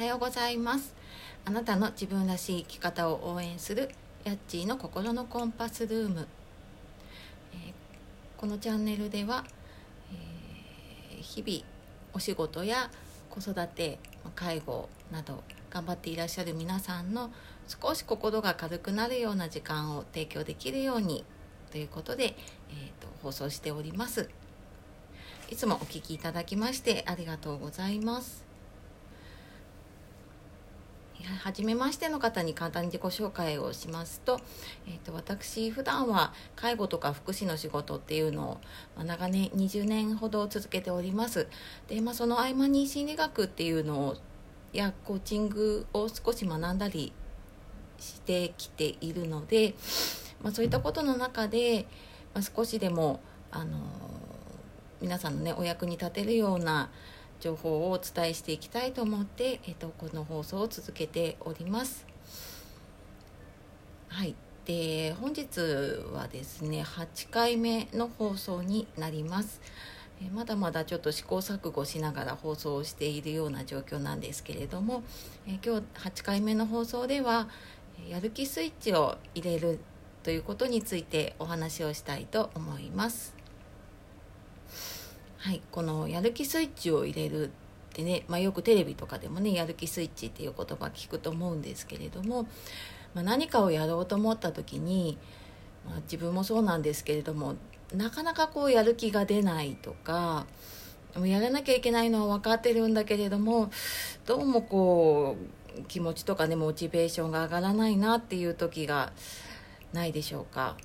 はようございます。あなたの自分らしい生き方を応援するヤッチーの心のコンパスルーム、えー、このチャンネルでは、えー、日々お仕事や子育て介護など頑張っていらっしゃる皆さんの少し心が軽くなるような時間を提供できるようにということで、えーと放送しております。いつもお聴きいただきましてありがとうございます。初めましての方に簡単に自己紹介をしますと,、えーと、私普段は介護とか福祉の仕事っていうのを、ま、長年20年ほど続けております。で、まあ、その合間に心理学っていうのをやコーチングを少し学んだりしてきているので、まあ、そういったことの中で、まあ、少しでもあの皆さんのねお役に立てるような情報をお伝えしていきたいと思って、えーと、この放送を続けております。はいで本日はですね8回目の放送になります。えまだまだちょっと試行錯誤しながら放送をしているような状況なんですけれども、え今日8回目の放送ではやる気スイッチを入れるということについてお話をしたいと思います。はい、このやる気スイッチを入れるってね、まあ、よくテレビとかでもねやる気スイッチっていう言葉聞くと思うんですけれども、まあ、何かをやろうと思った時に、まあ、自分もそうなんですけれどもなかなかこうやる気が出ないとかもやらなきゃいけないのは分かってるんだけれどもどうもこう気持ちとかねモチベーションが上がらないなっていう時がないでしょうか。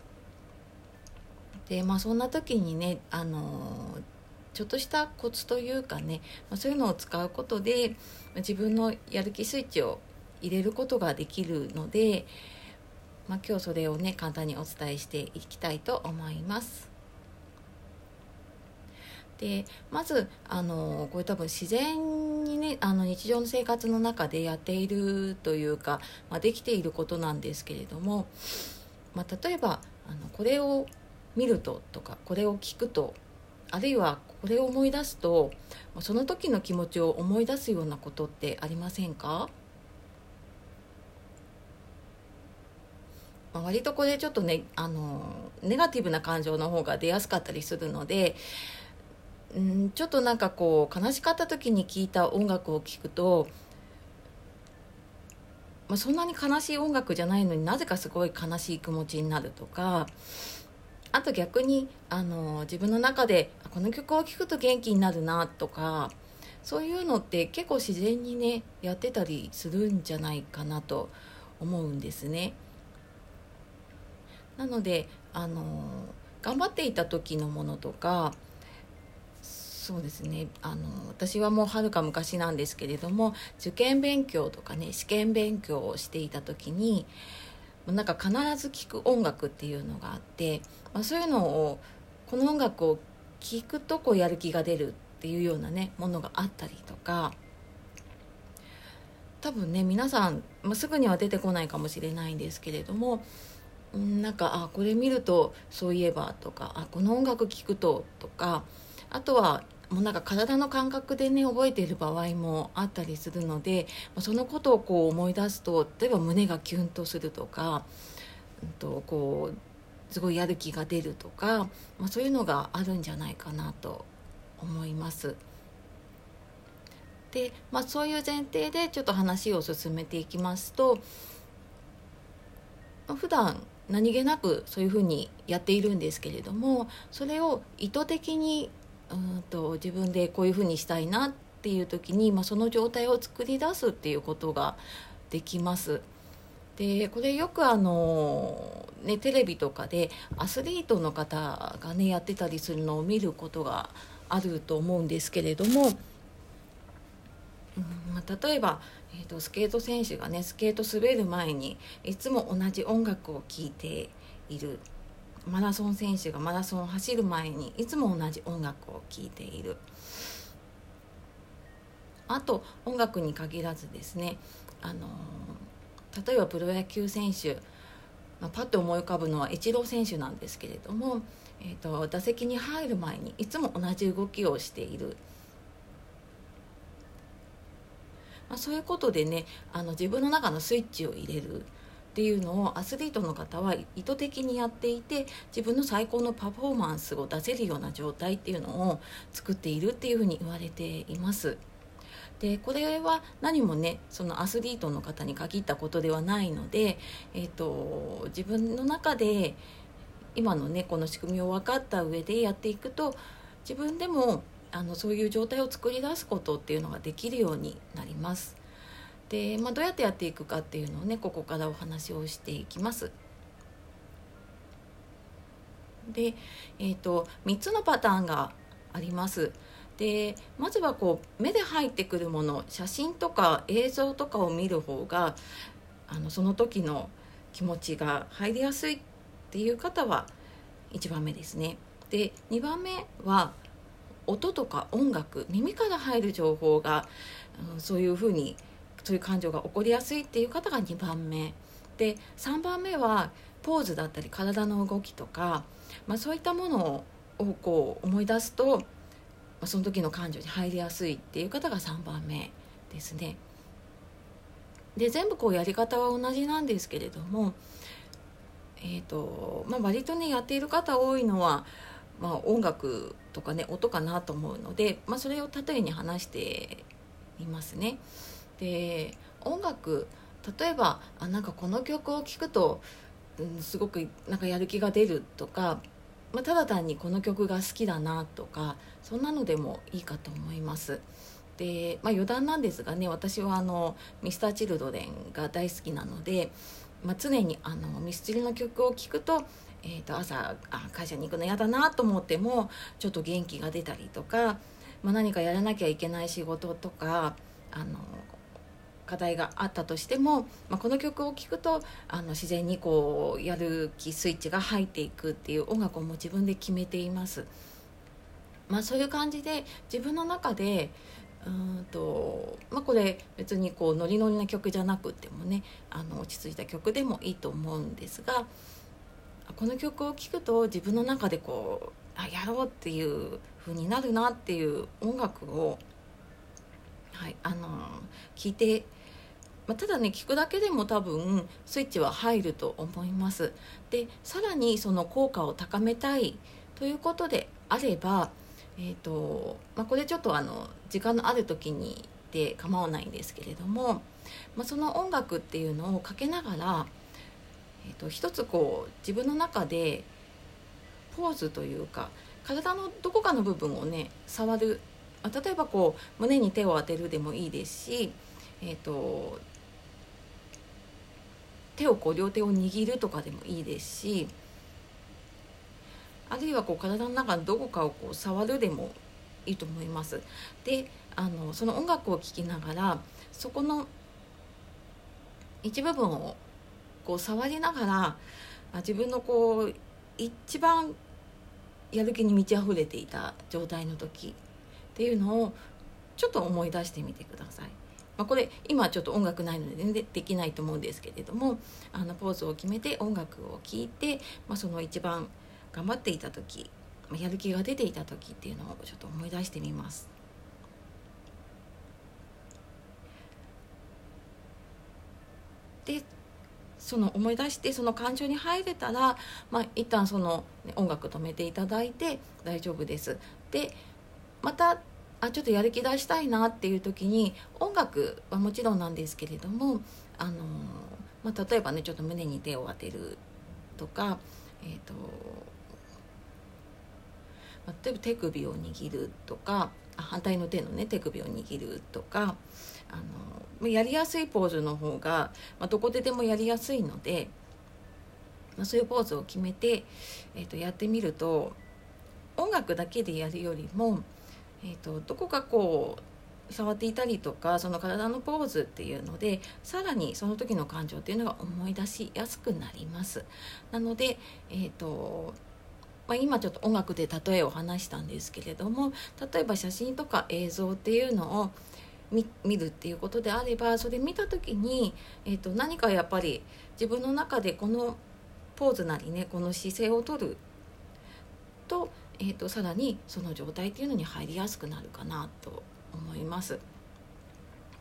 でまあそんな時にねあのちょっとしたコツというかね、まあ、そういうのを使うことで自分のやる気スイッチを入れることができるので、まあ、今日それをね簡単にお伝えしていきたいと思います。でまずあのこれ多分自然にねあの日常の生活の中でやっているというか、まあ、できていることなんですけれども、まあ、例えばあのこれを見るととかこれを聞くとあるいはこれを思い出すとその時の気持ちを思い出すようなことってありませんか？まあ、割とこれちょっとねあのネガティブな感情の方が出やすかったりするのでんちょっとなんかこう悲しかった時に聴いた音楽を聴くと、まあ、そんなに悲しい音楽じゃないのになぜかすごい悲しい気持ちになるとかあと逆にあの自分の中でこの曲を聴くと元気になるなとかそういうのって結構自然にねやってたりするんじゃないかなと思うんですね。なのであの頑張っていた時のものとかそうですねあの私はもうはるか昔なんですけれども受験勉強とかね試験勉強をしていた時になんか必ず聴く音楽っていうのがあって、まあ、そういうのをこの音楽を聴くとこうやる気が出るっていうようなねものがあったりとか多分ね皆さん、まあ、すぐには出てこないかもしれないんですけれどもなんかあこれ見るとそういえばとかあこの音楽聴くととかあとはもうなんか体の感覚でね覚えている場合もあったりするのでそのことをこう思い出すと例えば胸がキュンとするとか、うん、とこうすごいやる気が出るとか、まあ、そういうのがあるんじゃないかなと思います。で、まあ、そういう前提でちょっと話を進めていきますと、まあ、普段何気なくそういうふうにやっているんですけれどもそれを意図的にうんと自分でこういうふうにしたいなっていう時に、まあ、その状態を作り出すっていうことができます。でこれよくあの、ね、テレビとかでアスリートの方がねやってたりするのを見ることがあると思うんですけれども、うんまあ、例えば、えーと、スケート選手がねスケート滑る前にいつも同じ音楽を聴いているマラソン選手がマラソンを走る前にいつも同じ音楽を聴いている。あと音楽に限らずですねあの例えばプロ野球選手、まあ、パッと思い浮かぶのはイチロー選手なんですけれども、えーと、打席に入る前にいつも同じ動きをしている、まあ、そういうことでねあの自分の中のスイッチを入れる。っていうのをアスリートの方は意図的にやっていて自分の最高のパフォーマンスを出せるような状態っていうのを作っているっていうふうに言われています。でこれは何もねそのアスリートの方に限ったことではないので、えーと、自分の中で今のねこの仕組みを分かった上でやっていくと自分でもあのそういう状態を作り出すことっていうのができるようになります。で、まあ、どうやってやっていくかっていうのをねここからお話をしていきます。で、えーと3つのパターンがあります。でまずはこう目で入ってくるもの写真とか映像とかを見る方があのその時の気持ちが入りやすいっていう方は1番目ですね。で2番目は音とか音楽耳から入る情報が、うん、そういうふうにそういう感情が起こりやすいっていう方が2番目で3番目はポーズだったり体の動きとか、まあ、そういったものをこう思い出すとあ、その時の感情に入りやすいっていう方が3番目ですね。で全部こうやり方は同じなんですけれども、えーとまあ、割とねやっている方多いのは、まあ、音楽とかね音かなと思うので、まあ、それを例えに話していますね。で音楽例えばあなんかこの曲を聴くと、うん、すごくなんかやる気が出るとかまあ、ただ単にこの曲が好きだなとかそんなのでもいいかと思います。で、まあ、余談なんですがね私はあの Mr.Children が大好きなので、まあ、常にあのミスチルの曲を聴くと,、えー、と朝あ会社に行くの嫌だなと思ってもちょっと元気が出たりとか、まあ、何かやらなきゃいけない仕事とかあの課題があったとしても、まあ、この曲を聴くとあの自然にこうやる気スイッチが入っていくっていう音楽をも自分で決めています。まあ、そういう感じで自分の中でうんと、まあ、これ別にこうノリノリな曲じゃなくてもねあの落ち着いた曲でもいいと思うんですがこの曲を聴くと自分の中でこうあやろうっていう風になるなっていう音楽を、はいあの聞いてまあ、ただね聞くだけでも多分スイッチは入ると思います。でさらにその効果を高めたいということであればえーとまあ、これちょっとあの時間のある時にで構わないんですけれども、まあ、その音楽っていうのをかけながら、えーと、一つこう自分の中でポーズというか体のどこかの部分をね触る、例えばこう胸に手を当てるでもいいですし、えーと手をこう両手を握るとかでもいいですしあるいはこう体の中のどこかをこう触るでもいいと思います。であのその音楽を聴きながらそこの一部分をこう触りながら自分のこう一番やる気に満ち溢れていた状態の時っていうのをちょっと思い出してみてください。まあ、これ今ちょっと音楽ないので全然できないと思うんですけれどもあのポーズを決めて音楽を聴いて、まあ、その一番頑張っていた時、まあ、やる気が出ていた時っていうのをちょっと思い出してみます。でその思い出してその感情に入れたら、まあ、一旦その、音楽止めていただいて大丈夫です。でまたあちょっとやる気出したいなっていう時に音楽はもちろんなんですけれどもあの、まあ、例えばねちょっと胸に手を当てるとか、えーとまあ、例えば手首を握るとか反対の手のね手首を握るとかあのやりやすいポーズの方が、まあ、どこででもやりやすいので、まあ、そういうポーズを決めて、えー、とやってみると音楽だけでやるよりもえーと、どこかこう触っていたりとかその体のポーズっていうのでさらにその時の感情っていうのが思い出しやすくなります。なので、えーとまあ、今ちょっと音楽で例えを話したんですけれども例えば写真とか映像っていうのを見るっていうことであればそれ見た時に、えーと何かやっぱり自分の中でこのポーズなりねこの姿勢をとるとえーと、さらにその状態っていうのに入りやすくなるかなと思います。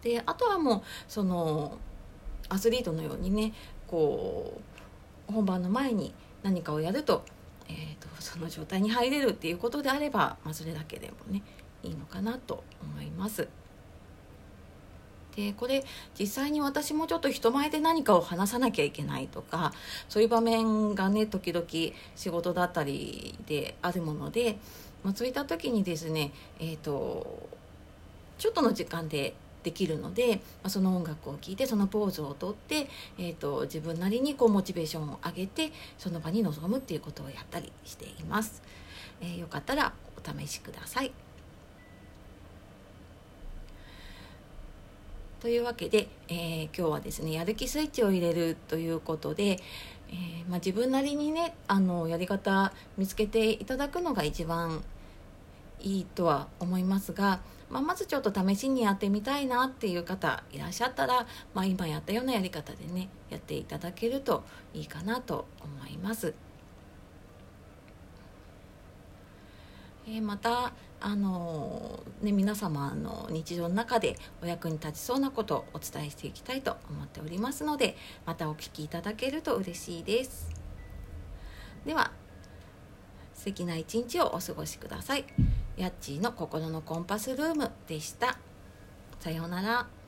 であとはもうそのアスリートのようにねこう本番の前に何かをやると,、えーと、その状態に入れるっていうことであれば、まあ、それだけでもねいいのかなと思います。でこれ実際に私もちょっと人前で何かを話さなきゃいけないとかそういう場面がね時々仕事だったりであるもので、まあ、そういった時にですねえっ、ー、とちょっとの時間でできるので、まあ、その音楽を聴いてそのポーズをとって、えーと、自分なりにこうモチベーションを上げてその場に臨むっていうことをやったりしています、えー、よかったらお試しください。というわけで、えー、今日はですねやる気スイッチを入れるということで、えー、まあ、自分なりにねあのやり方見つけていただくのが一番いいとは思いますが、まあ、まずちょっと試しにやってみたいなっていう方いらっしゃったら、まあ、今やったようなやり方でねやっていただけるといいかなと思います。えー、またあのー、ね、皆様の日常の中でお役に立ちそうなことをお伝えしていきたいと思っておりますのでまたお聞きいただけると嬉しいです。では素敵な一日をお過ごしください。やっちーの心のコンパスルームでした。さようなら。